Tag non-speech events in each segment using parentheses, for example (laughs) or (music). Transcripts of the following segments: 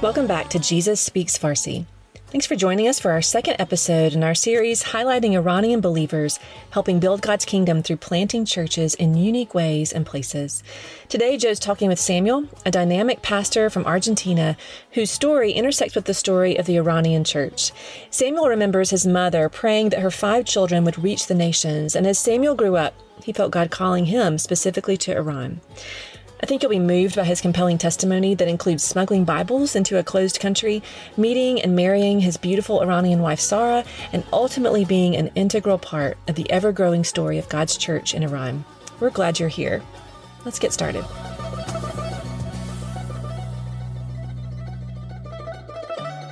Welcome back to Jesus Speaks Farsi. Thanks for joining us for our second episode in our series highlighting Iranian believers helping build God's kingdom through planting churches in unique ways and places. Today, Joe's talking with Samuel, a dynamic pastor from Argentina whose story intersects with the story of the Iranian church. Samuel remembers his mother praying that her five children would reach the nations, and as Samuel grew up, he felt God calling him specifically to Iran. I think you'll be moved by his compelling testimony that includes smuggling Bibles into a closed country, meeting and marrying his beautiful Iranian wife Sara, and ultimately being an integral part of the ever growing story of God's church in Iran. We're glad you're here. Let's get started.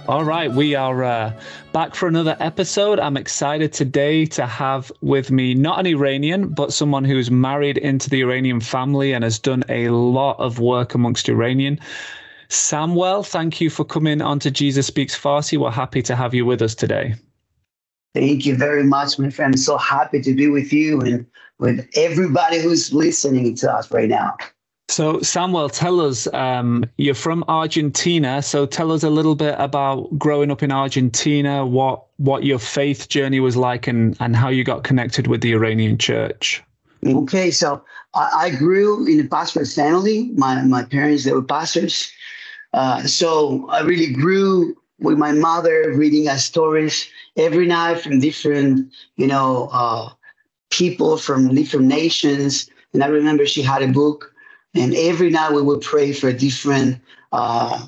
All right, we are uh, back for another episode. I'm excited today to have with me not an Iranian, but someone who's married into the Iranian family and has done a lot of work amongst Iranian. Samuel, thank you for coming on to Jesus Speaks Farsi. We're happy to have you with us today. Thank you very much, my friend. So happy to be with you and with everybody who's listening to us right now. So, Samuel, tell us, um, you're from Argentina. So, tell us a little bit about growing up in Argentina, what what your faith journey was like, and and how you got connected with the Iranian church. Okay, so I, I grew in a pastor's family. My my parents they were pastors, uh, so I really grew with my mother reading us stories every night from different, you know, uh, people from different nations. And I remember she had a book and every night we would pray for a different uh,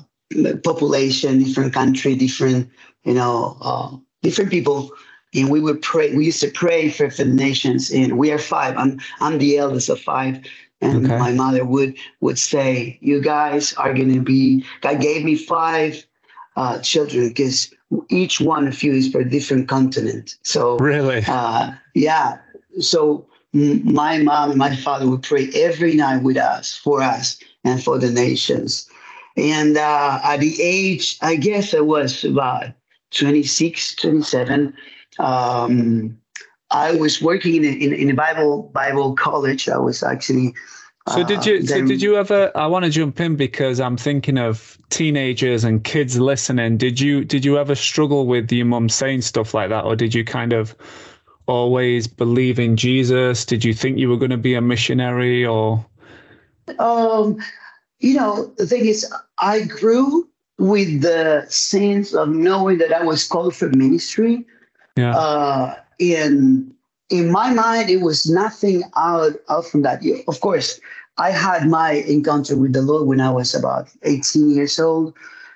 population, different country, different, you know, uh, different people. And we would pray. We used to pray for, for the nations. And we are five. I'm I'm the eldest of five. And okay. my mother would would say, "You guys are going to be." God gave me five uh, children because each one of you is for a different continent. So really, uh, yeah. So my mom and my father would pray every night with us, for us, and for the nations. And uh, at the age, I guess I was about 26, 27, um, I was working in a, in, in a Bible Bible college. I was actually. So did you? Uh, so did you ever? I want to jump in because I'm thinking of teenagers and kids listening. Did you? Did you ever struggle with your mum saying stuff like that, or did you kind of always believe in Jesus? Did you think you were going to be a missionary or? Um, you know, the thing is, I grew with the sense of knowing that I was called for ministry. Yeah. Uh, in in my mind, it was nothing out out from that. Of course, I had my encounter with the Lord when I was about 18 years old,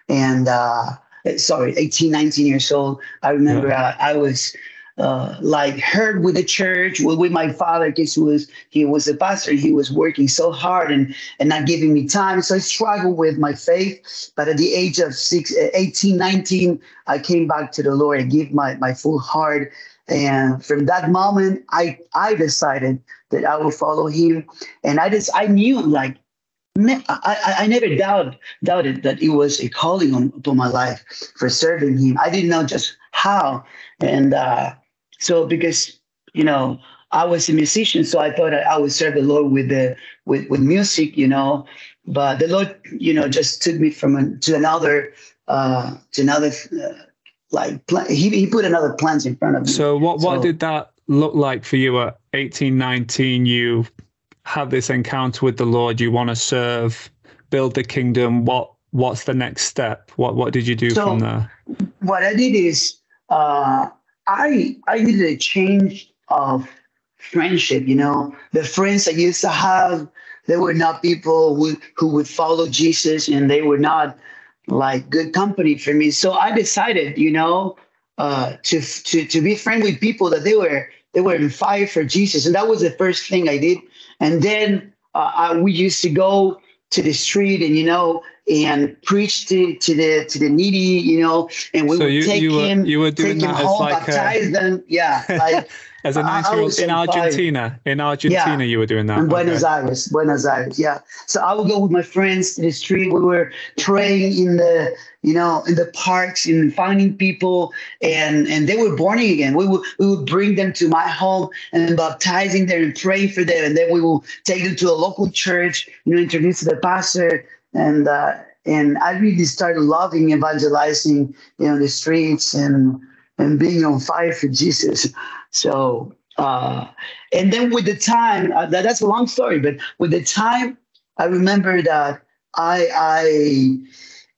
and uh, sorry, 18, 19 years old. I remember yeah. I, I was uh, like heard with the church with, my father because he was he was a pastor he was working so hard and and not giving me time so i struggled with my faith but at the age of six, 18 19 i came back to the lord and gave my my full heart and from that moment i i decided that i would follow him and i just i knew like I, I never doubt, doubted that it was a calling on to my life for serving him. I didn't know just how. And uh, so because you know I was a musician, so I thought I would serve the Lord with the with with music, you know. But the Lord, you know, just took me from a, to another uh, to another uh, like pl- he he put another plans in front of me. So what what so, did that look like for you at 18, 19? You have this encounter with the Lord. You want to serve, build the kingdom. What what's the next step? What what did you do so from there? What I did is uh, I I needed a change of friendship. You know, the friends I used to have, they were not people who who would follow Jesus, and they were not like good company for me. So I decided, you know, uh, to to to be friend with people that they were they were in fire for Jesus, and that was the first thing I did. And then uh, I, we used to go to the street, and you know, and preach to, to the to the needy, you know, and we so would you, take you him, were, you were doing take him home, like baptize a, them, yeah, (laughs) like as a nine year old in Argentina. In Argentina, yeah. you were doing that. In Buenos okay. Aires, Buenos Aires, yeah. So I would go with my friends to the street. We were praying in the, you know, in the parks and finding people, and and they were born again. We would we would bring them to my home and baptizing them and praying for them, and then we will take them to a local church, you know, introduce the pastor and uh, and I really started loving evangelizing, you know, the streets and and being on fire for Jesus. So, uh, and then with the time, uh, that, that's a long story, but with the time, I remember that I I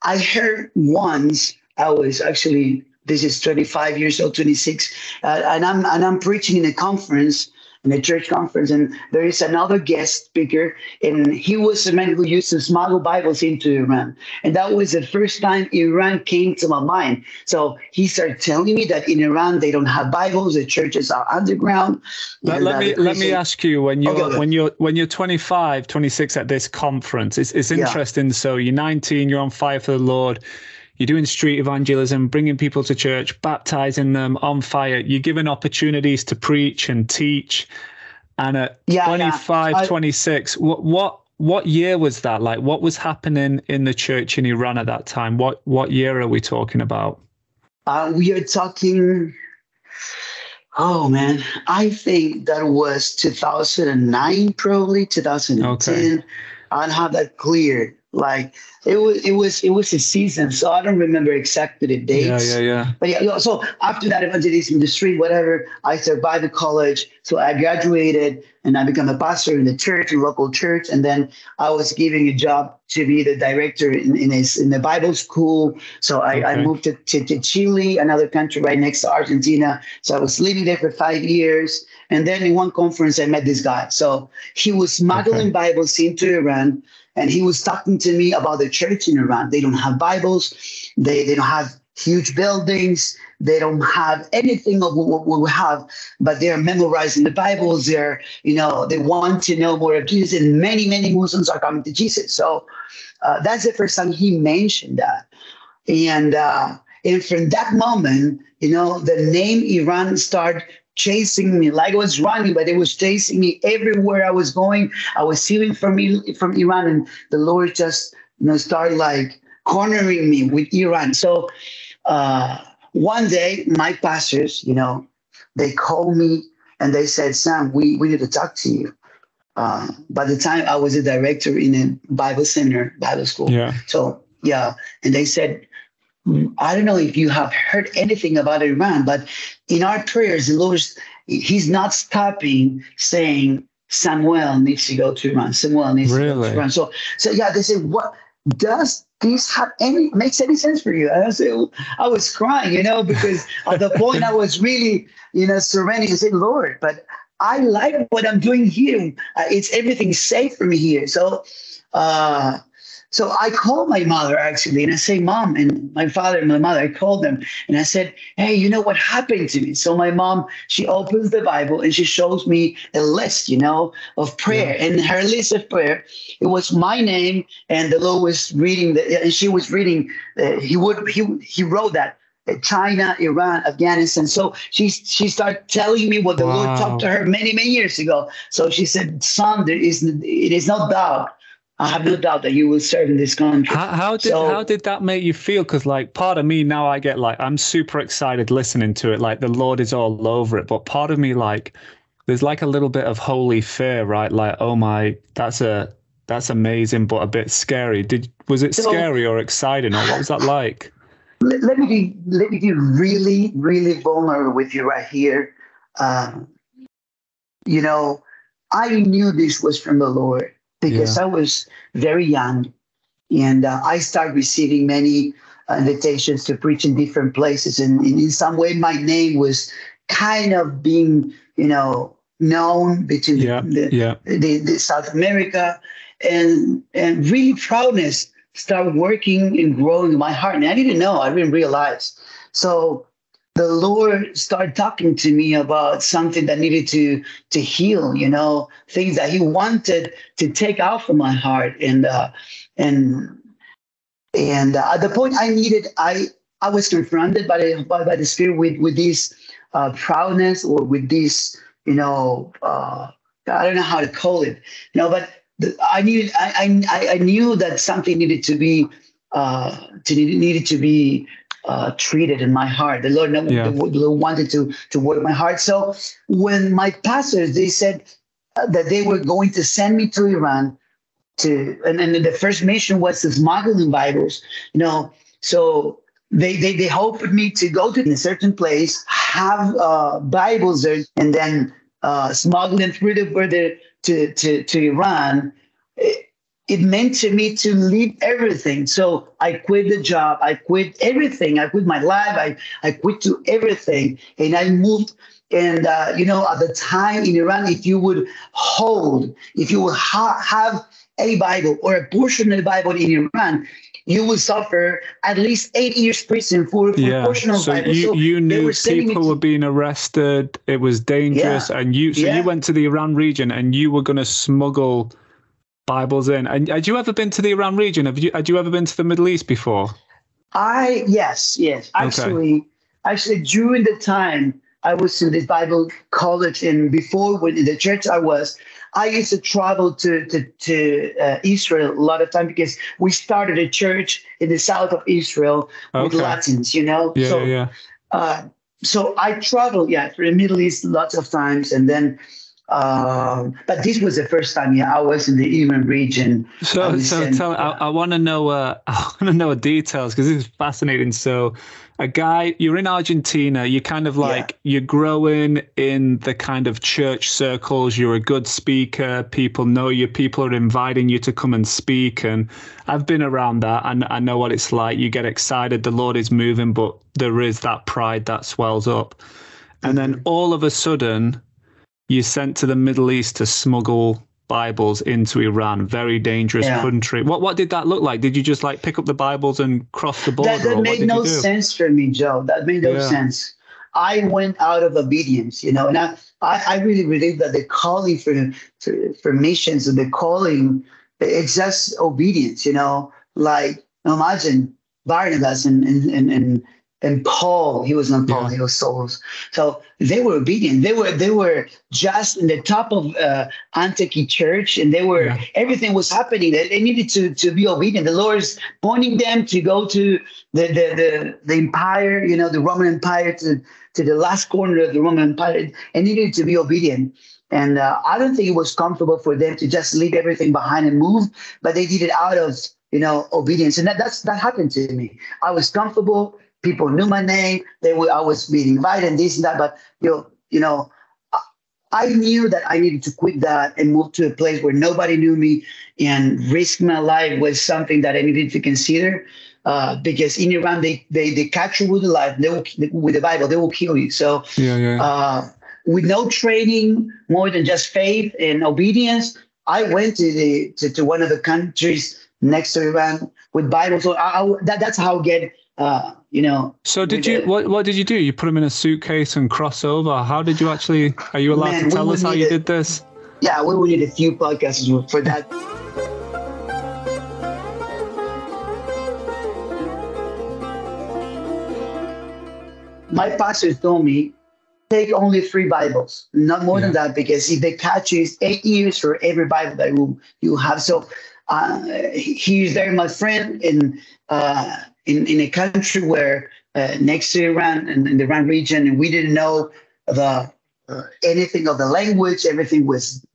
I heard once I was actually this is 25 years old, 26, uh, and I'm and I'm preaching in a conference in a church conference, and there is another guest speaker, and he was the man who used to smuggle Bibles into Iran, and that was the first time Iran came to my mind. So he started telling me that in Iran they don't have Bibles, the churches are underground. Let, let me let me ask you when oh, you okay, when you're when you're 25, 26 at this conference, it's it's interesting. Yeah. So you're 19, you're on fire for the Lord you're doing street evangelism, bringing people to church, baptizing them on fire. You're given opportunities to preach and teach. And at yeah, 25, yeah. I, 26, what, what, what year was that? Like, what was happening in the church in Iran at that time? What, what year are we talking about? Uh, we are talking, oh man, I think that was 2009, probably 2010. Okay. I don't have that clear. Like it was, it was, it was a season, so I don't remember exactly the dates. Yeah, yeah, yeah. But yeah, so after that evangelism the street, whatever, I started the college. So I graduated and I became a pastor in the church, in local church, and then I was giving a job to be the director in in, a, in the Bible school. So I, okay. I moved to, to, to Chile, another country right next to Argentina. So I was living there for five years. And then in one conference, I met this guy. So he was smuggling okay. Bibles into Iran and he was talking to me about the church in Iran. They don't have Bibles, they, they don't have huge buildings, they don't have anything of what we have, but they're memorizing the Bibles. They're, you know, they want to know more of Jesus, and many, many Muslims are coming to Jesus. So uh, that's the first time he mentioned that. And uh, and from that moment, you know, the name Iran started chasing me like I was running, but it was chasing me everywhere I was going. I was healing from from Iran, and the Lord just you know started like cornering me with Iran. So uh, one day, my pastors, you know, they called me and they said, "Sam, we we need to talk to you." Uh, by the time I was a director in a Bible center, Bible school. Yeah. So yeah, and they said, I don't know if you have heard anything about Iran, but in our prayers, the Lord, He's not stopping saying Samuel needs to go to Iran. Samuel needs really? to go to Iran. So, so yeah, they say, what does this have any makes any sense for you? And I said, I was crying, you know, because at the point I was really, you know, surrendering and saying, Lord, but I like what I'm doing here. Uh, it's everything safe for me here. So, uh, so I called my mother actually, and I say, Mom, and my father and my mother, I called them and I said, Hey, you know what happened to me? So my mom, she opens the Bible and she shows me a list, you know, of prayer. Yeah. And her list of prayer, it was my name, and the Lord was reading the, and she was reading, uh, he would, he, he wrote that. Uh, China, Iran, Afghanistan. So she she started telling me what the wow. Lord talked to her many many years ago. So she said, "Son, there is it is not doubt I have no doubt that you will serve in this country. How, how did so, how did that make you feel? Because like part of me now, I get like I'm super excited listening to it. Like the Lord is all over it, but part of me like there's like a little bit of holy fear, right? Like oh my, that's a that's amazing, but a bit scary. Did was it so, scary or exciting, or what was that like? Let, let me be let me be really really vulnerable with you right here. Um, you know, I knew this was from the Lord because yeah. I was very young and uh, I started receiving many uh, invitations to preach in different places. And, and, in some way, my name was kind of being, you know, known between yeah. The, yeah. The, the, South America and and really proudness started working and growing in my heart. And I didn't know, I didn't realize. So the Lord started talking to me about something that needed to to heal, you know, things that He wanted to take out from my heart, and uh, and and uh, at the point I needed, I I was confronted by the by, by the Spirit with with this uh, proudness or with this, you know, uh, I don't know how to call it, you know, but the, I needed, I, I I knew that something needed to be uh, to needed to be uh, treated in my heart. The Lord, yeah. the Lord wanted to to work my heart. So when my pastors they said uh, that they were going to send me to Iran, to and, and the first mission was to smuggle smuggling Bibles, you know. So they they they hoped me to go to a certain place, have uh, Bibles there, and then uh, smuggle them through the border to to to Iran. It, it meant to me to leave everything. So I quit the job. I quit everything. I quit my life. I, I quit to everything. And I moved. And, uh, you know, at the time in Iran, if you would hold, if you would ha- have a Bible or a portion of the Bible in Iran, you would suffer at least eight years prison for, for yeah. portion of so Bible. You, so you knew were people to, were being arrested. It was dangerous, Yeah. and you so Yeah. you went to the Iran region and you were going to smuggle Bibles in. And had you ever been to the Iran region? Have you had you ever been to the Middle East before? I yes, yes. Okay. Actually, actually, during the time I was in this Bible college, and before when in the church I was, I used to travel to to, to uh, Israel a lot of time because we started a church in the south of Israel with Okay. Latins. You know, Yeah, so yeah. uh, so I traveled, yeah, through the Middle East lots of times, and then. Um, but this was the first time, yeah, I was in the Iran region. So, so tell me, I, I want to know, uh, (laughs) I want to know details because this is fascinating. So, a guy, you're in Argentina, you're kind of like, you're growing in the kind of church circles, you're a good speaker, people know you, people are inviting you to come and speak. And I've been around that and I know what it's like. You get excited, the Lord is moving, but there is that pride that swells up. And then all of a sudden, you're sent to the Middle East to smuggle Bibles into Iran, very dangerous Yeah. country. What what did that look like? Did you just like pick up the Bibles and cross the border? that, that made no sense for me, Joe. That made no Yeah. sense. I went out of obedience, you know, and I, I, I really believe that the calling for, for for missions and the calling, it's just obedience, you know. Like imagine Barnabas and and and and, and Paul. He was not Paul. Yeah. He was Saul's. So they were obedient. They were they were just in the top of uh, Antioch Church, and they were Yeah. everything was happening. They, they needed to to be obedient. The Lord is pointing them to go to the the the, the empire, you know, the Roman Empire to to the last corner of the Roman Empire, and needed to be obedient. And uh, I don't think it was comfortable for them to just leave everything behind and move, but they did it out of you know obedience, and that that's that happened to me. I was comfortable. People knew my name. They were always being invited, and this and that. But you know, you know, I- I knew that I needed to quit that and move to a place where nobody knew me, and risk my life was something that I needed to consider. Uh, because in Iran, they, they they catch you with the life, they will with the Bible, they will kill you. So Yeah, yeah. uh, with no training more than just faith and obedience, I went to the to, to one of the countries next to Iran with Bible. So I, I, that, that's how I get uh, you know. so did you? the- What what did you do? You put them in a suitcase and cross over. How did you actually? Are you allowed Man, to tell us how you it. did this? Yeah, we will need a few podcasts for that. My pastor told me take only three Bibles, not more than that, because if they catch you, it's eight years for every Bible that you you have. So uh, he is there, my friend, and uh, in in a country where uh, next to Iran and in the Iran region, and we didn't know the uh, anything of the language. Everything was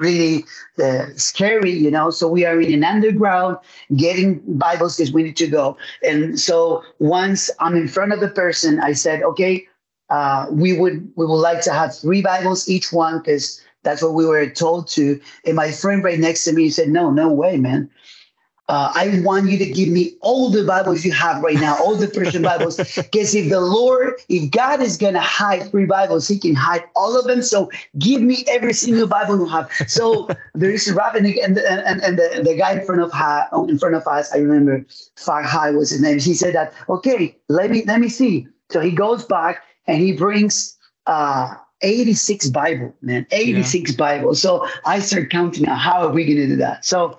really uh, scary, you know. So we are in an underground getting Bibles because we need to go. And so once I'm in front of the person, I said, okay, uh, we would we would like to have three Bibles each one because that's what we were told to. And my friend right next to me said, no, no way, man. Uh, I want you to give me all the Bibles you have right now, all the Persian Bibles. (laughs) Because if the Lord, if God is going to hide three Bibles, he can hide all of them. So give me every single Bible you have. So (laughs) there is a rabbinic and, and, and the, the guy in front of ha, in front of us, I remember Farhai was his name. He said that, okay, let me, let me see. So he goes back and he brings uh, 86 Bible, man, 86 Bible. So I start counting out how are we going to do that? So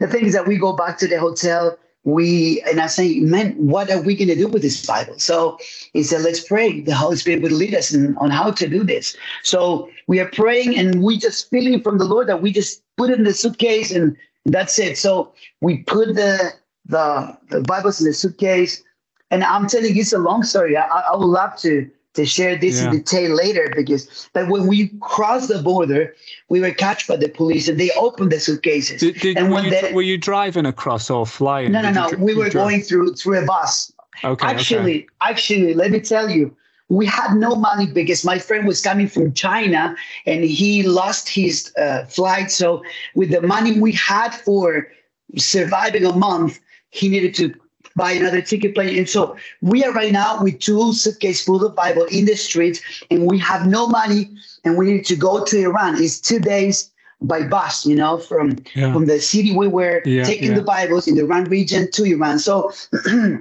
the thing is that we go back to the hotel. We and I say, man, what are we going to do with this Bible? So he said, let's pray. The Holy Spirit would lead us in, on how to do this. So we are praying and we just feeling from the Lord that we just put it in the suitcase and that's it. So we put the the, the Bibles in the suitcase. And I'm telling you, it's a long story. I, I would love to to share this Yeah. in detail later because but when we crossed the border, we were catched by the police and they opened the suitcases. Did, did, and were, when you, they, were you driving across or flying? no, no, you no, we were going through through a bus. Okay, actually, actually, let me tell you, we had no money because my friend was coming from China and he lost his uh, flight. So with the money we had for surviving a month, he needed to buy another ticket plane. And so we are right now with two suitcases full of Bible in the streets, and we have no money, and we need to go to Iran. It's two days by bus, you know, from Yeah. from the city we were Yeah, taking yeah. the Bibles in the Iran region to Iran. So. (clears throat)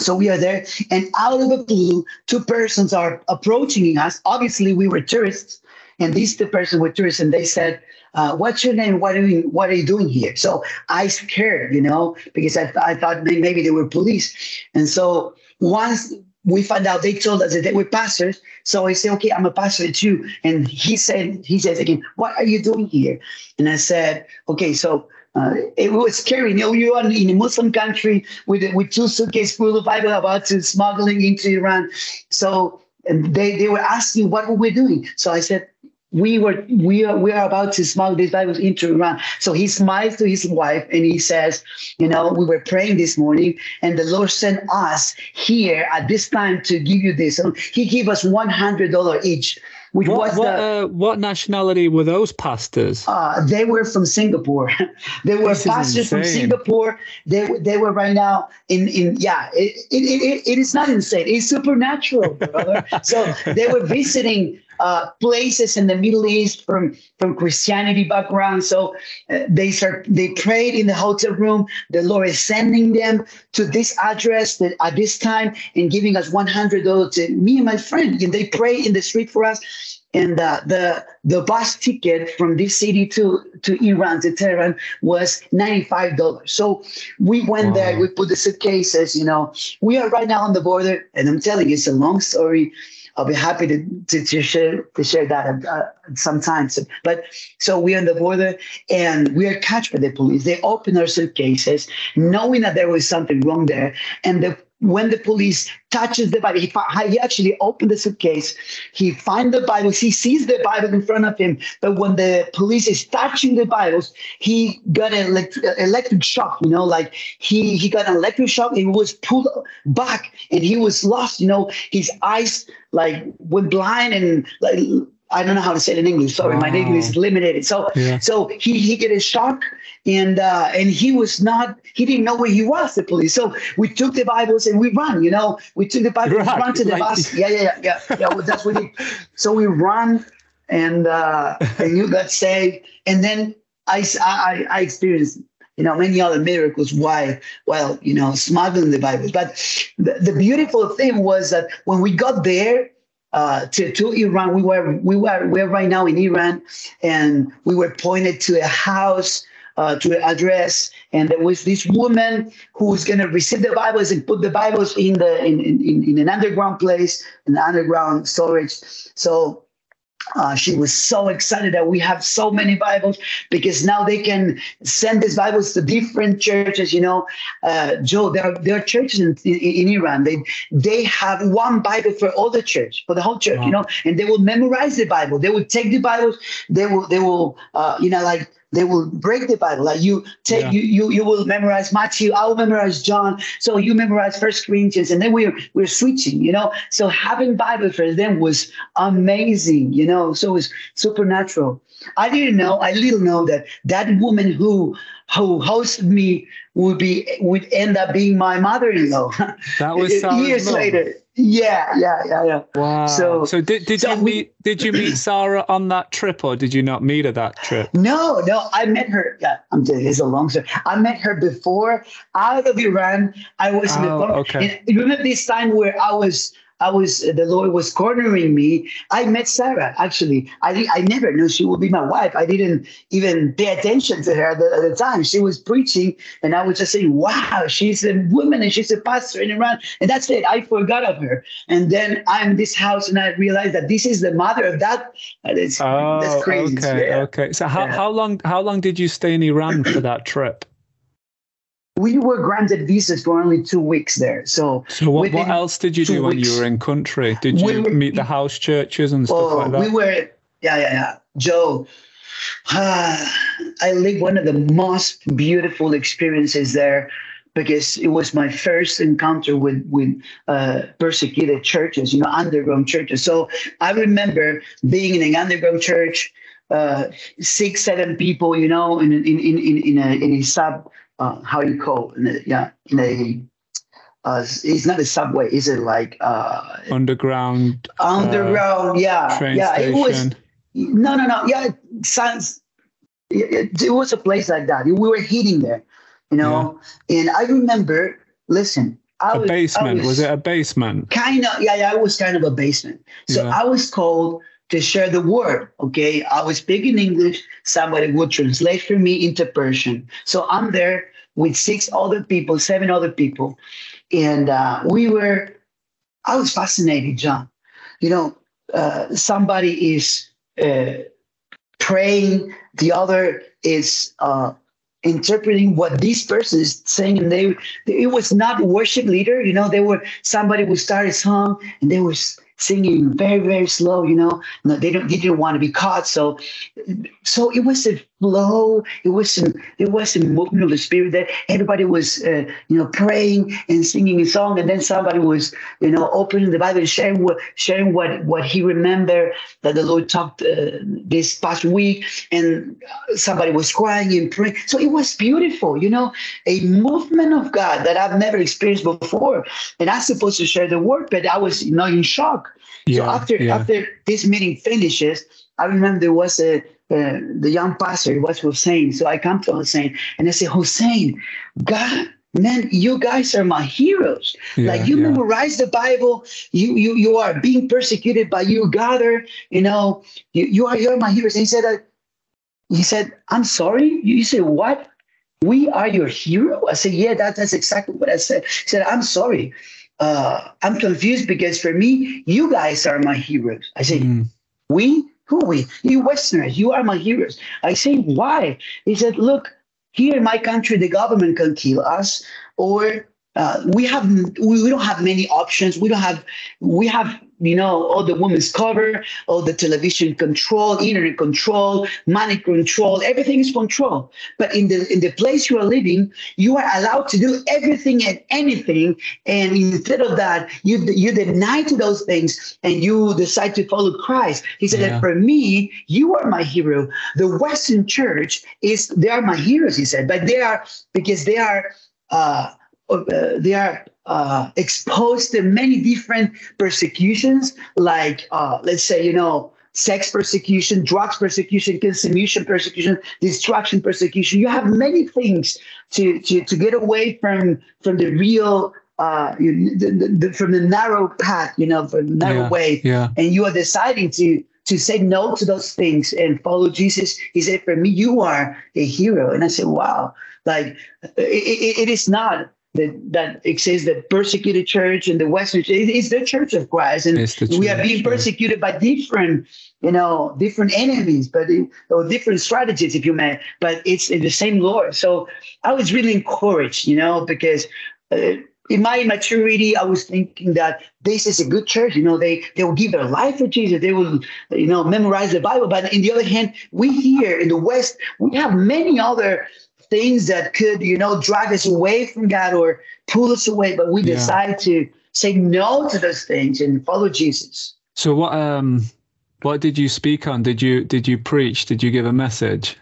So we are there, and out of the blue, two persons are approaching us. Obviously, we were tourists, and these two persons were tourists, and they said, uh, "What's your name? What are you What are you doing here?" So I scared, you know, because I, I thought maybe they were police. And so once we found out, they told us that they were pastors. So I said, "Okay, I'm a pastor too." And he said, "He says again, what are you doing here?" And I said, "Okay, so." Uh, it was scary. You know, you are in a Muslim country with with two suitcases full of Bible about to smuggling into Iran. So they they were asking what were we doing. So I said we were we are we are about to smuggle these Bibles into Iran. So he smiles to his wife and he says, you know, we were praying this morning and the Lord sent us here at this time to give you this. So he gave us one hundred dollar each, which What, was what, the uh, what nationality were those pastors? uh, they were from Singapore. (laughs) they were This pastors from. Singapore. They were- they were right now in in yeah. It it, it, it is not insane. It's supernatural, brother. (laughs) so they were visiting uh, places in the Middle East from from Christianity background. So uh, they start they prayed in the hotel room. The Lord is sending them to this address that at this time and giving us one hundred dollars to me and my friend. And they pray in the street for us and uh, the the bus ticket from this city to to Iran to Tehran was ninety five dollars. So we went there, we put the suitcases. You know, we are right now on the border, and I'm telling you, it's a long story. I'll be happy to to, to share to share that uh, sometimes. But so we're on the border, and we are catched by the police. They open our suitcases, knowing that there was something wrong there, and the when the police touches the Bible, he, he actually opened the suitcase. He finds the Bibles. He sees the Bible in front of him. But when the police is touching the Bibles, he got an electric, electric shock. You know, like he he got an electric shock. He was pulled back, and he was lost. You know, his eyes like went blind, and like I don't know how to say it in English. Sorry, my English is limited. So Yeah. so he he get a shock and uh, and he was not he didn't know where he was the police. So we took the bibles and we run you know? We took the bibles Right, run to the like- bus. Yeah yeah yeah yeah, yeah well, that's what we so we run and uh and you got saved. And then i i I experienced you know many other miracles why well you know smuggling the bibles. But the, the beautiful thing was that when we got there uh, to, to Iran. We were we were we're right now in Iran, and we were pointed to a house uh, to an address, and there was this woman who was going to receive the Bibles and put the Bibles in the in in, in an underground place, an underground storage. So uh, she was so excited that we have so many Bibles because now they can send these Bibles to different churches. You know, uh, Joe, there are there are churches in, in, in Iran. They they have one Bible for all the church, for the whole church. Wow. You know, and they will memorize the Bible. They will take the Bibles. They will they will uh, you know like they will break the Bible. Like you take Yeah. you you you will memorize Matthew. I will memorize John. So you memorize First Corinthians, and then we're we're switching. You know, so having Bible for them was amazing. You know, so it was supernatural. I didn't know. I little know that that woman who who hosted me would be would end up being my mother-in-law. That was (laughs) years later. Yeah, yeah, yeah, yeah. Wow. So- So, did, did so you we- meet did you meet Sara on that trip or did you not meet her that trip? No, no, I met her. Yeah, I'm you, it's a long story. I met her before out of Iran. I was in the Oh, okay. And you remember this time where I was, I was, the Lord was cornering me. I met Sara. Actually, I I never knew she would be my wife. I didn't even pay attention to her at the, at the time. She was preaching, and I was just saying, "Wow, she's a woman and she's a pastor in Iran." And that's it. I forgot of her. And then I'm in this house, and I realized that this is the mother of that. Uh, that's, Oh, that's crazy. okay, Yeah. okay. So how, Yeah. how long how long did you stay in Iran for that trip? We were granted visas for only two weeks there. So, so what, what else did you do when you were in country? Did you we were, meet the house churches and stuff like that? We were, yeah, yeah, yeah. Joe, uh, (sighs) I lived one of the most beautiful experiences there because it was my first encounter with with uh, persecuted churches, you know, underground churches. So I remember being in an underground church, uh, six, seven people, you know, in in in in, in a in a sub uh, how you call it? yeah in a uh, it's not a subway is it like uh underground underground uh, yeah yeah station. it was no no no yeah it sounds it, it, was a place like that we were heating there you know yeah. and i remember listen I a was, basement was, was, it a basement kind of yeah yeah it was kind of a basement so yeah. i was called to share the word. Okay, I was speaking English. Somebody would translate for me into Persian. So I'm there with six other people, seven other people, and uh, we were. I was fascinated, John. You know, uh, somebody is uh, praying, the other is uh, interpreting what this person is saying and they it was not worship leader you know they were somebody would start a song and they were singing very very slow you know? They don't they didn't want to be caught so so it was a flow. It was a, it was a movement of the spirit that everybody was uh, you know praying and singing a song and then somebody was you know opening the bible sharing what sharing what what he remembered that the lord talked uh, this past week and somebody was crying and praying. So it was beautiful you know a movement of god that i've never experienced before. And i'm supposed to share the word but i was you know in shock. Yeah, so after yeah. after this meeting finishes, I remember there was a uh, the young pastor was Hussein. So I come to Hussein and I say, Hussein, God, man, you guys are my heroes. Yeah, like you yeah. memorize the Bible, you you you are being persecuted by you, gather, you know, you, you are you're my heroes. And he said, uh, he said, I'm sorry. You say what? We are your hero. I said, yeah, that, that's exactly what I said. He said, I'm sorry uh, I'm confused because for me, you guys are my heroes. I say, mm. we? Who we? You Westerners, you are my heroes. I say, why? He said, look, here in my country, the government can kill us, or uh, we have we, we don't have many options. We don't have we have you know, all the women's cover, all the television control, internet control, money control, everything is control. But in the in the place you are living, you are allowed to do everything and anything. And instead of that, you you deny to those things and you decide to follow Christ. He said yeah. that for me, you are my hero. The Western church is they are my heroes, he said, but they are because they are uh, uh they are uh, exposed to many different persecutions, like uh, let's say, you know, sex persecution, drugs persecution, consummation persecution, destruction persecution. You have many things to to, to get away from from the real. Uh, you, the, the, from the narrow path, you know, from the narrow yeah, way, yeah. and you are deciding to to say no to those things and follow Jesus. He said, "For me, you are a hero." And I said, "Wow!" Like it, it, it is not that, that it says the persecuted church and the Western church is the church of Christ. And we are being persecuted by different, you know, different enemies, but or different strategies, if you may, but it's in the same Lord. So I was really encouraged, you know, because uh, in my maturity, I was thinking that this is a good church. You know, they they will give their life for Jesus. They will, you know, memorize the Bible. But in the other hand, we here in the West, we have many other things that could, you know, drag us away from God or pull us away, but we yeah. decide to say no to those things and follow Jesus. So what um what did you speak on? Did you did you preach? Did you give a message?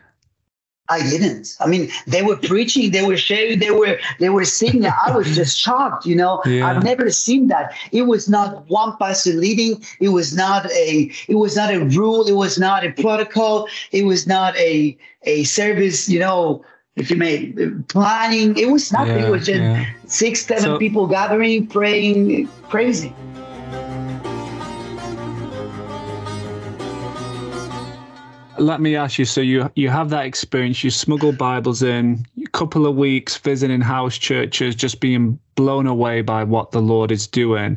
I didn't. I mean, they were preaching, they were sharing, they were they were singing. I was just (laughs) shocked, you know. Yeah. I've never seen that. It was not one person leading. It was not a it was not a rule. It was not a protocol. It was not a a service, you know, if you may, uh, planning. It was nothing. Yeah, it was just yeah. six, seven so, people gathering, praying, crazy. Let me ask you. So you you have that experience. You smuggle Bibles in. A couple of weeks visiting house churches, just being blown away by what the Lord is doing.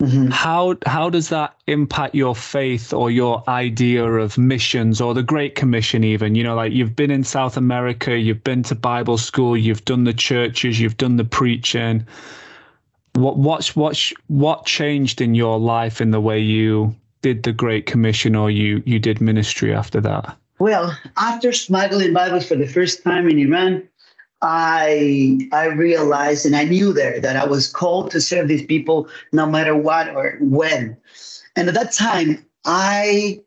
Mm-hmm. How how does that impact your faith or your idea of missions or the Great Commission? Even you know, like you've been in South America, you've been to Bible school, you've done the churches, you've done the preaching. What what's what what changed in your life in the way you did the Great Commission or you you did ministry after that? Well, after smuggling Bibles for the first time in Iran, I I realized and I knew there that I was called to serve these people no matter what or when. And at that time, I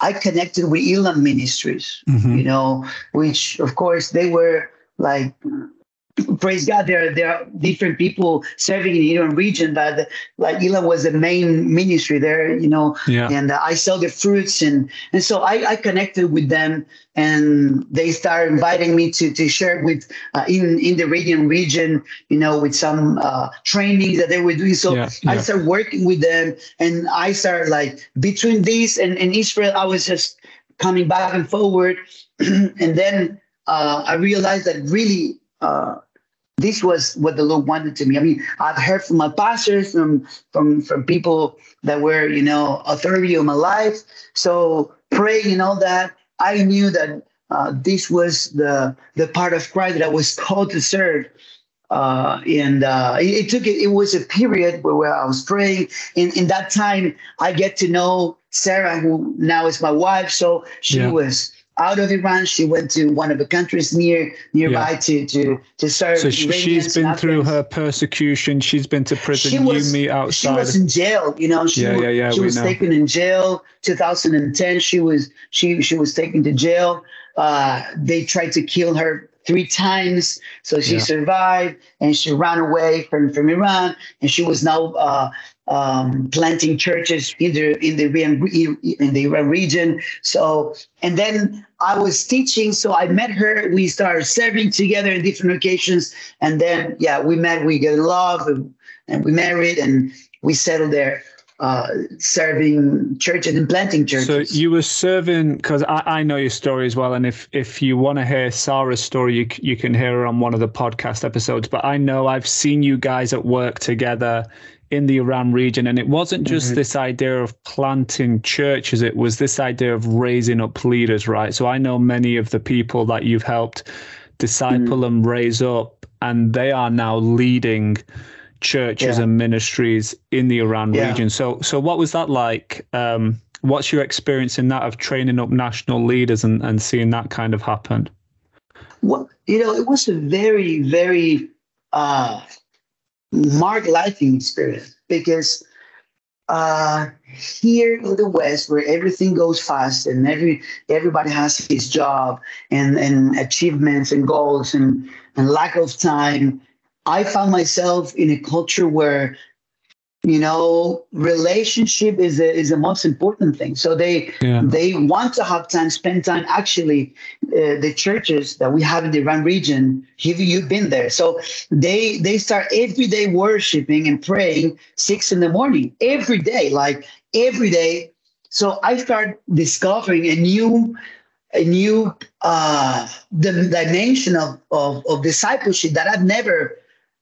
I connected with Elam Ministries, mm-hmm. you know, which of course they were like praise God, there there are different people serving in the Elam region, but like Elam was the main ministry there, you know. Yeah. And uh, I saw the fruits, and and so I, I connected with them, and they started inviting me to to share with uh, in in the region region, you know, with some uh, training that they were doing. So yeah, yeah. I started working with them, and I started like between this and, and Israel, I was just coming back and forward, (clears throat) and then uh, I realized that really uh, this was what the Lord wanted to me. I mean, I've heard from my pastors, from from from people that were, you know, authority of my life. So praying and all that, I knew that uh, this was the the part of Christ that I was called to serve. Uh, and uh, it, it, took it, it was a period where, where I was praying. In in that time, I get to know Sara, who now is my wife. So she yeah. was out of Iran. She went to one of the countries near nearby yeah. to to to serve. So she, has been through her persecution. She's been to prison. She was, you meet outside. She was in jail. You know, she, yeah, yeah, yeah, she was know. taken in jail. 2010. She was she she was taken to jail. Uh, they tried to kill her three times. So she yeah. survived and she ran away from, from Iran and she was now uh, um, planting churches in the in the in the Iran region. So and then I was teaching, so I met her. We started serving together in different occasions, and then yeah, we met. We got in love, and, and we married, and we settled there uh, serving churches and planting churches. So you were serving because I, I know your story as well, and if if you want to hear Sara's story, you you can hear her on one of the podcast episodes. But I know I've seen you guys at work together in the Iran region, and it wasn't just mm-hmm. this idea of planting churches; it was this idea of raising up leaders, right? So I know many of the people that you've helped disciple mm-hmm. and raise up, and they are now leading churches yeah. and ministries in the Iran yeah. region. So, so what was that like? Um, what's your experience in that of training up national leaders and, and seeing that kind of happen? Well, you know, it was a very, very uh, marked life experience because uh, here in the West, where everything goes fast and every everybody has his job and, and achievements and goals and, and lack of time, I found myself in a culture where, you know, relationship is a, is the most important thing. So they yeah. they want to have time, spend time. Actually, uh, the churches that we have in the Iran region, have you been there? So they they start every day worshiping and praying six in the morning every day, like every day. So I start discovering a new a new uh, the dimension of, of, of discipleship that I've never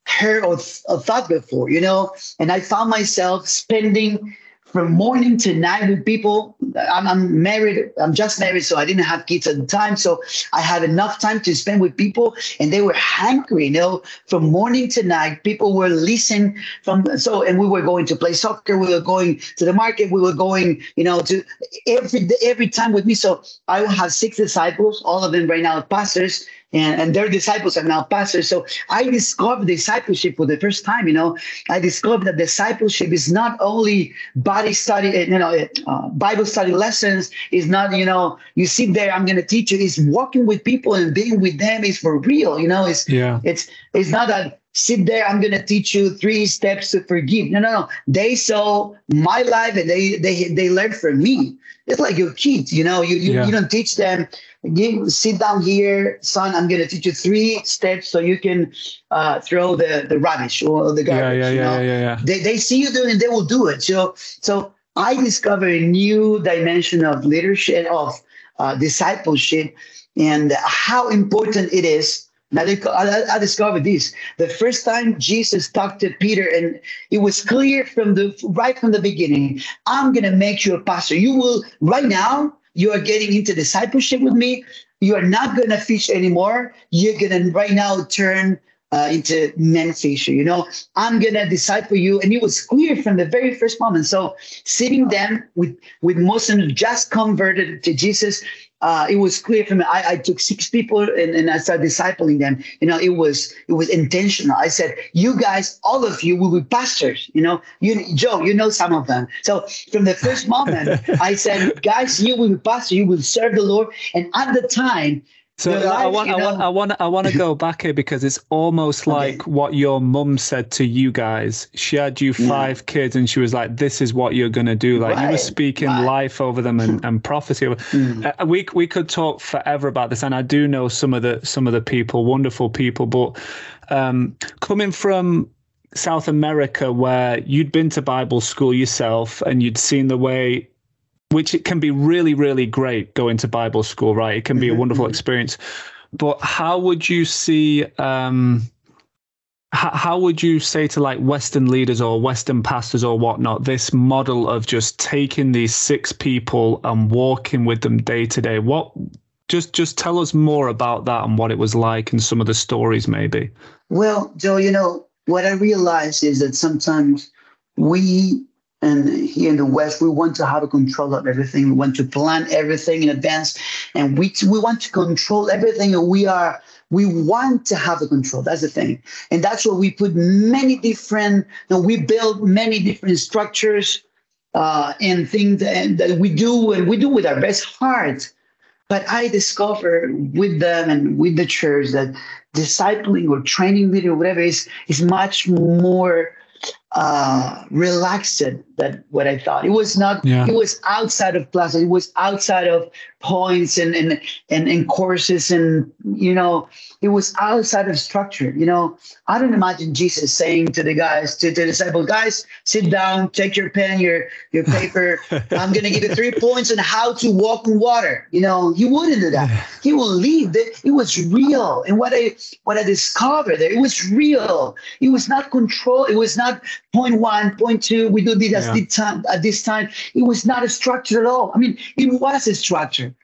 heard or, or thought before, you know. And I found myself spending from morning to night with people. I'm, I'm, married. I'm just married, so I didn't have kids at the time. So I had enough time to spend with people, and they were hungry. You know, from morning to night, people were listening from. So, and we were going to play soccer. We were going to the market. We were going, you know, to every every time with me. So I have six disciples. All of them right now pastors and, and their disciples are now pastors. So I discovered discipleship for the first time. You know, I discovered that discipleship is not only body study, eh, you know, eh, uh, Bible study lessons. Is not, you know, you sit there, I'm going to teach you. It's walking with people and being with them is for real. You know, it's yeah. it's it's not that sit there i'm going to teach you three steps to forgive no no no they saw my life and they they they learned from me it's like your kids you know you you, yeah. you don't teach them give, sit down here, son. I'm gonna teach you three steps so you can uh, throw the the rubbish or the garbage. Yeah, yeah, yeah, yeah, yeah, They they see you doing, they will do it. So so I discovered a new dimension of leadership of uh, discipleship and how important it is Now I discovered this. The first time Jesus talked to Peter, and it was clear from the right from the beginning. I'm gonna make you a pastor. You will right now. You are getting into discipleship with me. You are not gonna fish anymore. You're gonna right now turn uh, into men fisher. You know, I'm gonna disciple you, and it was clear from the very first moment. So sitting them with with Muslims just converted to Jesus, uh, it was clear for me. I, I took six people and, and I started discipling them. You know, it was it was intentional. I said, "You guys, all of you, will be pastors." You know, you Joe, you know some of them. So from the first moment, (laughs) I said, "Guys, you will be pastors. You will serve the Lord." And at the time, so life, I want, I want, I want, I want to go (laughs) back here because it's almost like what your mum said to you guys. She had you five yeah. kids, and she was like, "This is what you're gonna do." Like right. you were speaking right. life over them and, (laughs) and prophecy. Mm. Uh, we we could talk forever about this, and I do know some of the some of the people, wonderful people, but um, coming from South America, where you'd been to Bible school yourself and you'd seen the way which it can be really, really great going to Bible school, right? It can be a mm-hmm, wonderful mm-hmm. experience. But how would you see, um, how, how would you say to like Western leaders or Western pastors or whatnot, this model of just taking these six people and walking with them day to day? What just just tell us more about that and what it was like and some of the stories maybe. Well, Joe, you know, what I realize is that sometimes we and here in the West, we want to have a control of everything. We want to plan everything in advance, and we we want to control everything. And we are we want to have the control. That's the thing, and that's where we put many different. You know, we build many different structures uh, and things that, that we do, and we do with our best heart. But I discover with them and with the church that discipling or training leader, whatever is, is much more uh, relaxed than what I thought. It was not. Yeah. It was outside of classes. It was outside of points and and and, and courses and you know it was outside of structure. You know, I don't imagine Jesus saying to the guys, to, the disciples, guys, sit down, take your pen, your your paper. (laughs) I'm gonna give you three points on how to walk in water. You know, he wouldn't do that. He will leave. It was real. And what I what I discovered there, it was real. It was not control. It was not point one, point two. We do this yeah. at this time. At this time, it was not a structure at all. I mean, it was a structure,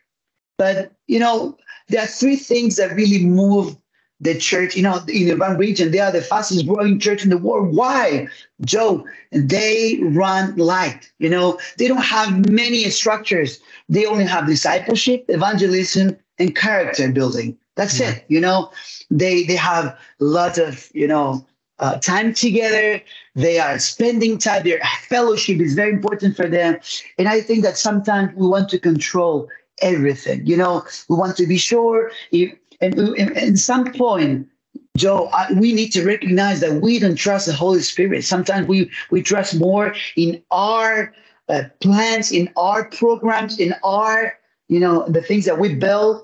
but you know, there are three things that really move the church, you know, in the one region, they are the fastest growing church in the world. Why? Joe, they run light. You know, they don't have many structures. They only have discipleship, evangelism, and character building. That's yeah. it. You know, they they have lots of, you know, uh, time together. They are spending time. Their fellowship is very important for them. And I think that sometimes we want to control everything. You know, we want to be sure. If, and, and at some point, Joe, I, we need to recognize that we don't trust the Holy Spirit. Sometimes we we trust more in our uh, plans, in our programs, in our you know the things that we build,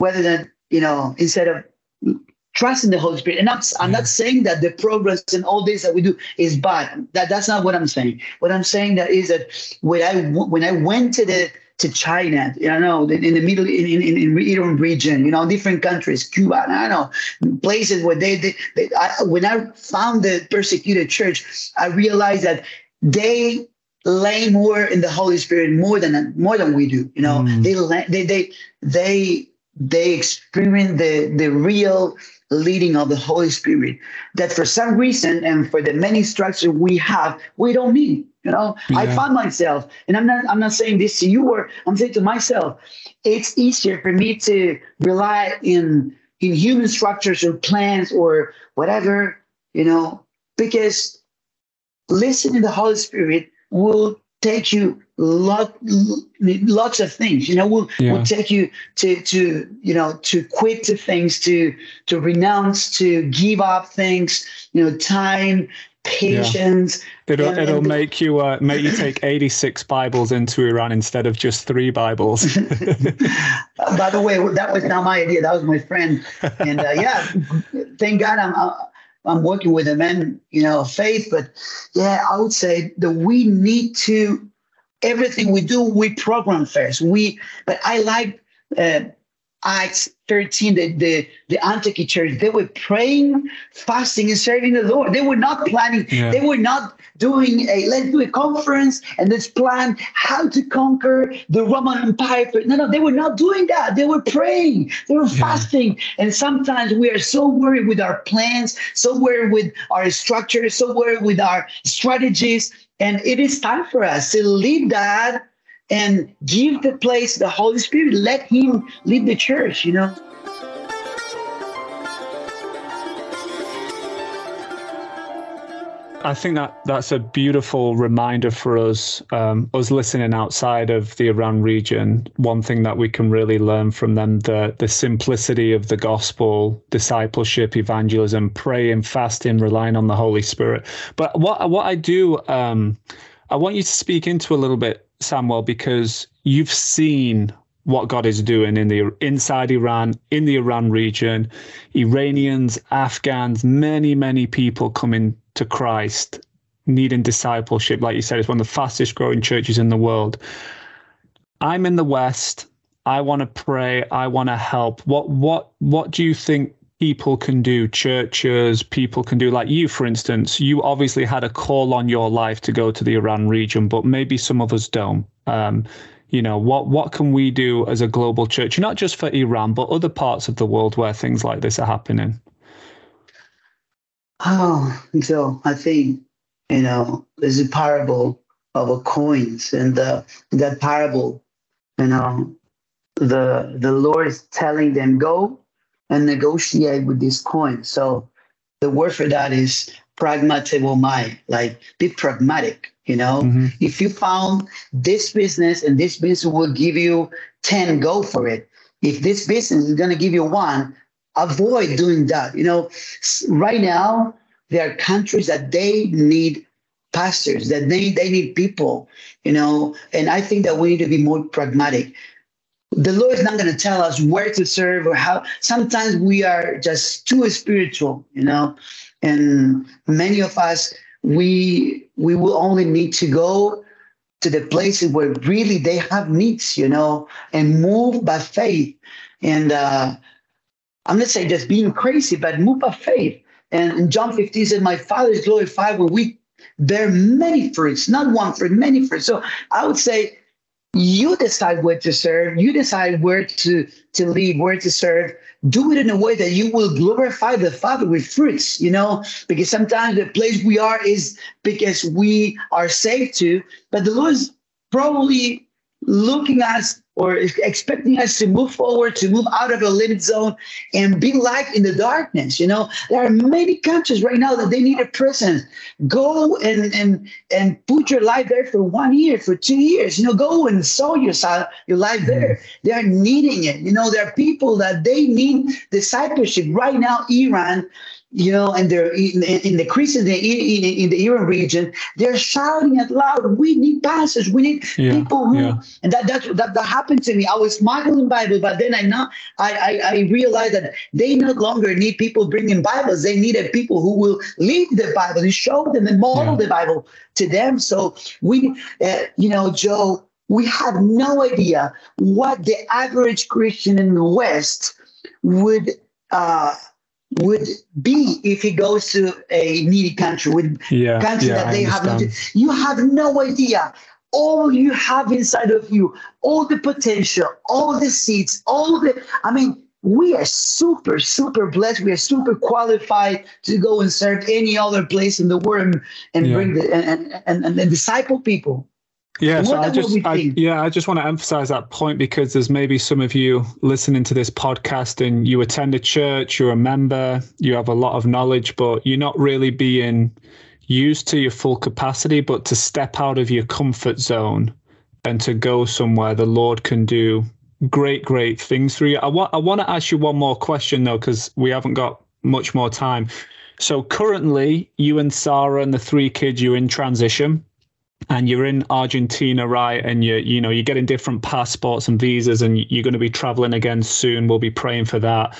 rather than you know instead of trusting the Holy Spirit. And I'm, I'm not saying that the progress and all this that we do is bad. That that's not what I'm saying. What I'm saying that is that when I when I went to the to China, you know, in the middle, in, in, in Eastern region, you know, different countries, Cuba, I don't know, places where they, they, they I, when I found the persecuted church, I realized that they lay more in the Holy Spirit more than more than we do. You know, mm. they they they they they experience the the real leading of the Holy Spirit that for some reason and for the many structures we have, we don't need. You know, yeah. I found myself, and I'm not I'm not saying this to you or I'm saying to myself, it's easier for me to rely in in human structures or plans or whatever, you know, because listening to the Holy Spirit will take you lot lots of things you know will yeah. will take you to to you know to quit to things to to renounce to give up things you know time patience yeah. it'll and, it'll and, make you uh, make you take (laughs) 86 bibles into iran instead of just three bibles (laughs) by the way that was not my idea that was my friend and uh, yeah thank god i'm uh, I'm working with a man, you know, faith. But yeah, I would say that we need to everything we do, we program first. We, but I like, uh, Acts 13, the, the, the Antioch church, they were praying, fasting, and serving the Lord. They were not planning, yeah. they were not doing a let's do a conference and let's plan how to conquer the Roman Empire. No, no, they were not doing that. They were praying, they were yeah. fasting. And sometimes we are so worried with our plans, so worried with our structure, so worried with our strategies. And it is time for us to leave that and give the place the Holy Spirit. Let Him lead the church, you know. I think that that's a beautiful reminder for us, um, us listening outside of the Iran region. One thing that we can really learn from them the the simplicity of the gospel, discipleship, evangelism, praying, fasting, relying on the Holy Spirit. But what what I do, um, I want you to speak into a little bit, Samuel, because you've seen what God is doing in the inside Iran, in the Iran region, Iranians, Afghans, many many people coming to Christ, needing discipleship. Like you said, it's one of the fastest growing churches in the world. I'm in the West. I want to pray. I want to help. What what what do you think people can do? Churches, people can do. Like you, for instance, you obviously had a call on your life to go to the Iran region, but maybe some of us don't. Um, you know what what can we do as a global church not just for iran but other parts of the world where things like this are happening Oh, so I think, you know, there's a parable of a coins and the, that parable, you know, the the Lord is telling them, go and negotiate with this coin. So the word for that is pragmatomai, like be pragmatic, you know. Mm-hmm. If you found this business and this business will give you 10, go for it. If this business is gonna give you one, avoid doing that. You know, right now, there are countries that they need pastors, that they, they need people, you know, and I think that we need to be more pragmatic. The Lord is not going to tell us where to serve or how. Sometimes we are just too spiritual, you know, and many of us, we we will only need to go to the places where really they have needs, you know, and move by faith. And uh, I'm not saying just being crazy, but move by faith. And John 15 said, My Father is glorified when we bear many fruits, not one fruit, many fruits. So I would say you decide where to serve, you decide where to, to lead, where to serve. Do it in a way that you will glorify the Father with fruits, you know, because sometimes the place we are is because we are saved to, but the Lord is probably looking at us or expecting us to move forward, to move out of a limit zone and be light in the darkness. You know, there are many countries right now that they need a presence. Go and and and put your life there for one year, for two years. You know, go and sow your your life mm-hmm. there. They are needing it. You know, there are people that they need discipleship right now. Iran you know, and they're in, in the crease in the in, in, the Iran region, they're shouting out loud, "We need pastors, we need yeah, people who." Yeah. And that, that that that happened to me. I was smuggling Bible, but then I not I, I I realized that they no longer need people bringing Bibles. They needed people who will lead the Bible and show them and model yeah. the Bible to them. So we, uh, you know, Joe, we have no idea what the average Christian in the West would. Uh, would be if he goes to a needy country with yeah, country yeah, that they have. You have no idea. All you have inside of you, all the potential, all the seeds, all the. I mean, we are super, super blessed. We are super qualified to go and serve any other place in the world and, yeah. bring the and, and, and, and disciple people. Yeah, so I just, I, yeah, I just want to emphasize that point because there's maybe some of you listening to this podcast and you attend a church, you're a member, you have a lot of knowledge, but you're not really being used to your full capacity. But to step out of your comfort zone and to go somewhere, the Lord can do great, great things through you. I want, I want to ask you one more question though, because we haven't got much more time. So currently, you and Sara and the three kids, you're in transition and you're in Argentina, right? And you you know you're getting different passports and visas, and you're going to be traveling again soon. We'll be praying for that.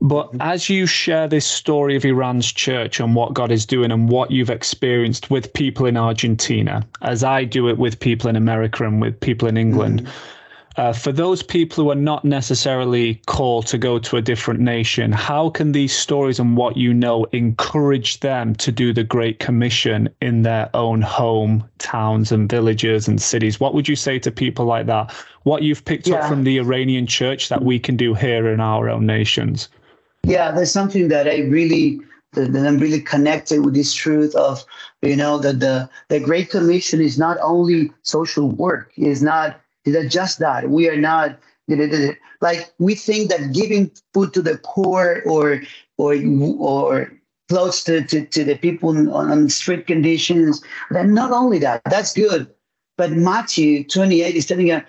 But mm-hmm. as you share this story of Iran's church and what God is doing and what you've experienced with people in Argentina, as I do it with people in America and with people in England, mm-hmm. Uh, for those people who are not necessarily called to go to a different nation, how can these stories and what you know encourage them to do the Great Commission in their own home towns and villages and cities? What would you say to people like that? What you've picked yeah. up from the Iranian church that we can do here in our own nations? Yeah, there's something that I really that I'm really connected with this truth of, you know, that the the Great Commission is not only social work. It is not it's just that. We are not like we think that giving food to the poor or or or clothes to, to, to the people on, on street conditions. Then not only that, that's good. But Matthew 28 is telling you,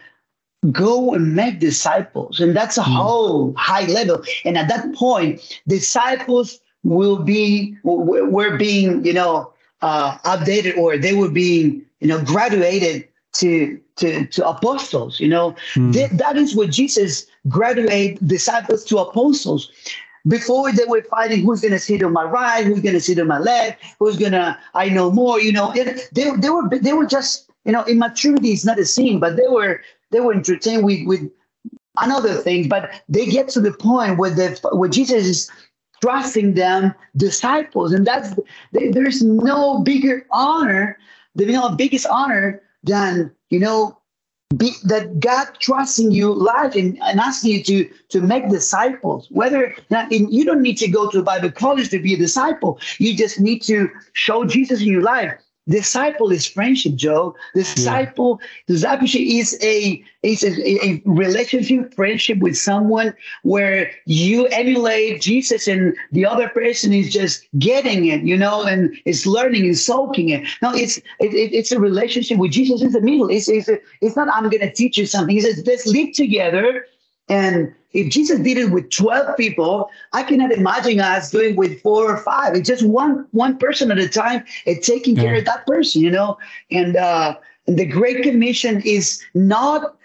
go and make disciples. And that's a mm. whole high level. And at that point, disciples will be, were being, you know, uh, updated or they were being, you know, graduated to to, to apostles. You know, mm. Th- that is what Jesus graduate disciples to apostles. Before they were fighting who's going to sit on my right, who's going to sit on my left, who's going to I know more. You know, they they were they were just you know immaturity is not a sin, but they were they were entertained with with another thing. But they get to the point where the where Jesus is trusting them disciples, and that's there's no bigger honor. The you know, biggest honor than you know be, that God trusting you life and, and asking you to to make disciples. Whether you don't need to go to Bible college to be a disciple. You just need to show Jesus in your life. Disciple is friendship, Joe. Disciple, yeah. discipleship is a is a, a, relationship, friendship with someone where you emulate Jesus and the other person is just getting it, you know, and is learning and soaking it. No, it's it, it's a relationship with Jesus in the middle. It's it's, a, it's not I'm to teach you something. He says let's live together and if Jesus did it with 12 people, I cannot imagine us doing with four or five. It's just one one person at a time and taking yeah. care of that person, you know. And uh, the Great Commission is not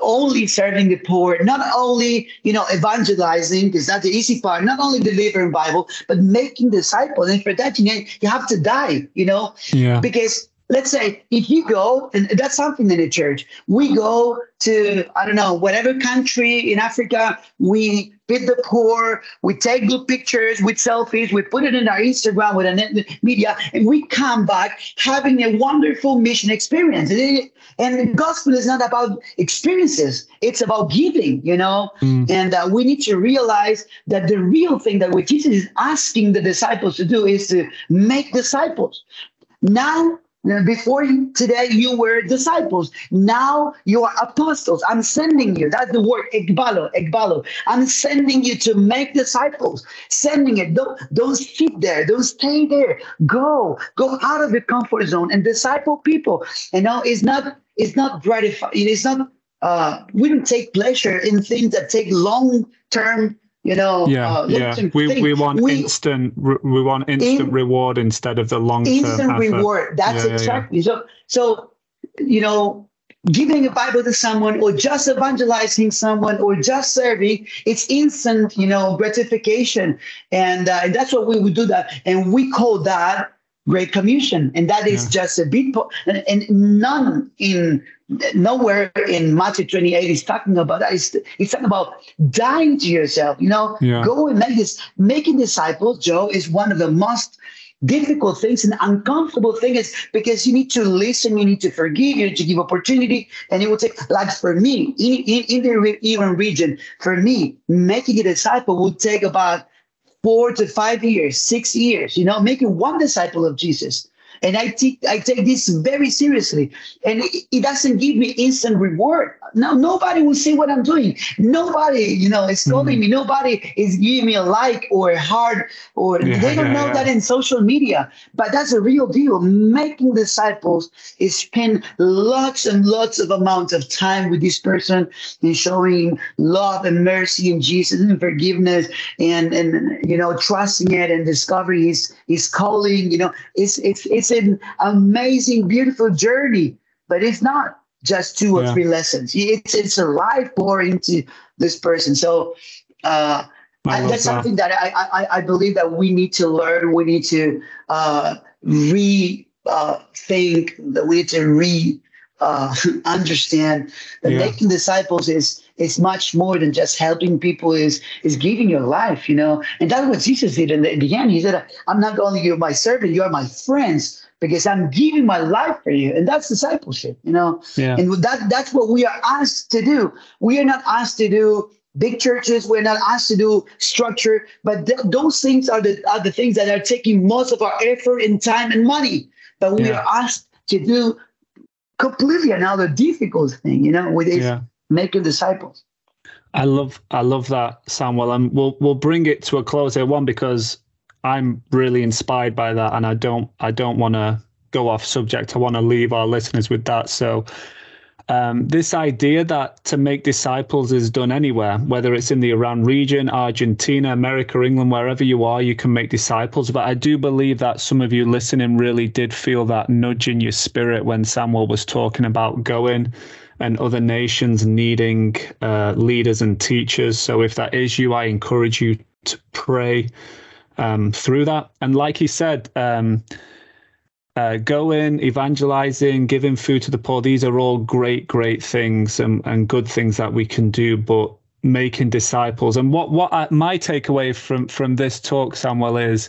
only serving the poor, not only you know evangelizing, because that's the easy part, not only delivering Bible, but making disciples. And for that, you know, you have to die, you know, yeah. because let's say if you go, and that's something in the church, we go to, I don't know, whatever country in Africa, we feed the poor, we take good pictures with selfies, we put it in our Instagram with the media, and we come back having a wonderful mission experience. And the gospel is not about experiences, it's about giving, you know? Mm. And uh, we need to realize that the real thing that what Jesus is asking the disciples to do is to make disciples. Now before today, you were disciples. Now you are apostles. I'm sending you. That's the word, ekbalo, ekbalo. I'm sending you to make disciples. Sending it. Don't, don't sit there. Don't stay there. Go. Go out of your comfort zone and disciple people. And now it's not, it's not gratifying. It's not, uh, we don't take pleasure in things that take long term you know yeah uh, yeah. we, we want we, instant we want instant in, reward instead of the long term instant reward. That's yeah, exactly yeah, yeah. so so you know giving a bible to someone or just evangelizing someone or just serving it's instant you know gratification. And, uh, and that's what we would do that. And we call that great commission. And that is just a big po- and, and none in nowhere in Matthew 28 is talking about that. It's, it's talking about dying to yourself. You know, yeah. go and make this. Making disciples, Joe, is one of the most difficult things and uncomfortable thing is because you need to listen, you need to forgive, you need to give opportunity, and it will take. Like for me, in, in, in the Iran region, for me, making a disciple would take about four to five years, six years. You know, making one disciple of Jesus and I take I take this very seriously. And it, it, doesn't give me instant reward. Now nobody will see what I'm doing. Nobody, you know, is calling mm-hmm. me. Nobody is giving me a like or a heart, or yeah, they don't yeah, know yeah. that in social media. But that's a real deal. Making disciples is spend lots and lots of amounts of time with this person and showing love and mercy and Jesus and forgiveness and and you know trusting it and discovering his his calling. You know, it's it's it's an amazing, beautiful journey, but it's not just two or yeah. three lessons. It's it's a life pouring into this person. So uh, that's that. something that I, I I believe that we need to learn. We need to uh, re uh, think that we need to re uh, (laughs) understand that yeah. making disciples is is much more than just helping people. is is giving your life, you know. And that's what Jesus did in the, in the end. He said, "I'm not only you my servant, you are my friends." Because I'm giving my life for you, and that's discipleship, you know. Yeah. And that that's what we are asked to do. We are not asked to do big churches. We're not asked to do structure, but th- those things are the are the things that are taking most of our effort and time and money. But we yeah. are asked to do completely another difficult thing, you know, with yeah. making disciples. I love I love that, Samuel. And we'll we'll bring it to a close here, one because I'm really inspired by that and I don't I don't want to go off subject. I want to leave our listeners with that. So um, this idea that to make disciples is done anywhere, whether it's in the Iran region, Argentina, America, England, wherever you are, you can make disciples. But I do believe that some of you listening really did feel that nudge in your spirit when Samuel was talking about going and other nations needing uh, leaders and teachers. So if that is you, I encourage you to pray um, through that. And like he said, um, uh, going, evangelizing, giving food to the poor, these are all great, great things and, and good things that we can do. But making disciples and what what I, my takeaway from from this talk, Samuel, is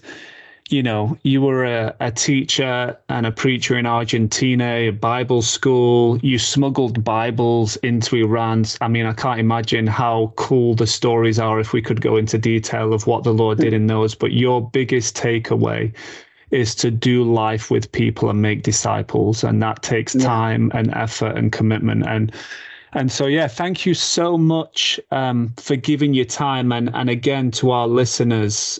you know, you were a, a teacher and a preacher in Argentina, a Bible school. You smuggled Bibles into Iran. I mean, I can't imagine how cool the stories are if we could go into detail of what the Lord did in those. But your biggest takeaway is to do life with people and make disciples and that takes time and effort and commitment and and so yeah thank you so much um, for giving your time and and again to our listeners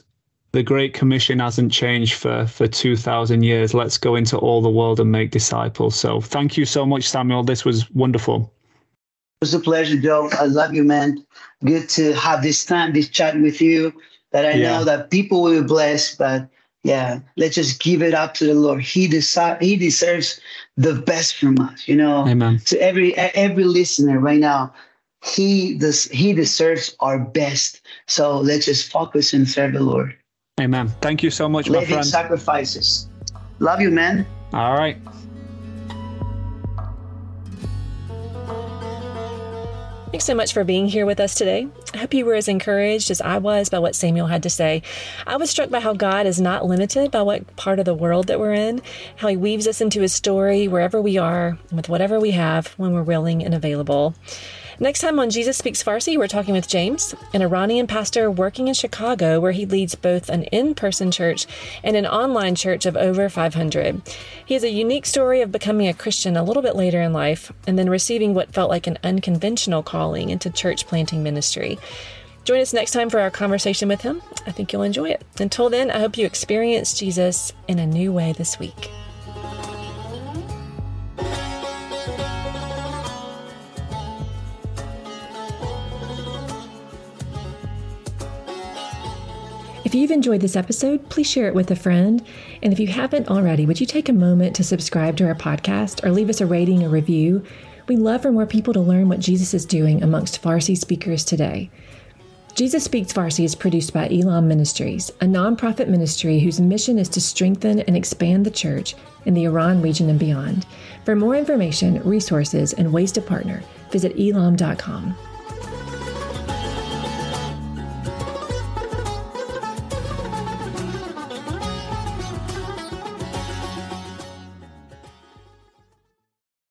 the great commission hasn't changed for for 2000 years let's go into all the world and make disciples so thank you so much samuel this was wonderful it was a pleasure joe i love you man good to have this time this chat with you that i yeah. know that people will be blessed but yeah, let's just give it up to the Lord. He decide He deserves the best from us. You know, Amen. To every every listener right now, He does He deserves our best. So let's just focus and serve the Lord. Amen. Thank you so much, Living my friend. sacrifices. Love you, man. All right. Thanks so much for being here with us today. I hope you were as encouraged as I was by what Samuel had to say. I was struck by how God is not limited by what part of the world that we're in, how he weaves us into his story wherever we are, with whatever we have when we're willing and available. Next time on Jesus Speaks Farsi, we're talking with James, an Iranian pastor working in Chicago, where he leads both an in person church and an online church of over 500. He has a unique story of becoming a Christian a little bit later in life and then receiving what felt like an unconventional calling into church planting ministry. Join us next time for our conversation with him. I think you'll enjoy it. Until then, I hope you experience Jesus in a new way this week. If you've enjoyed this episode, please share it with a friend. And if you haven't already, would you take a moment to subscribe to our podcast or leave us a rating or review? We'd love for more people to learn what Jesus is doing amongst Farsi speakers today. Jesus Speaks Farsi is produced by Elam Ministries, a nonprofit ministry whose mission is to strengthen and expand the church in the Iran region and beyond. For more information, resources, and ways to partner, visit elam.com.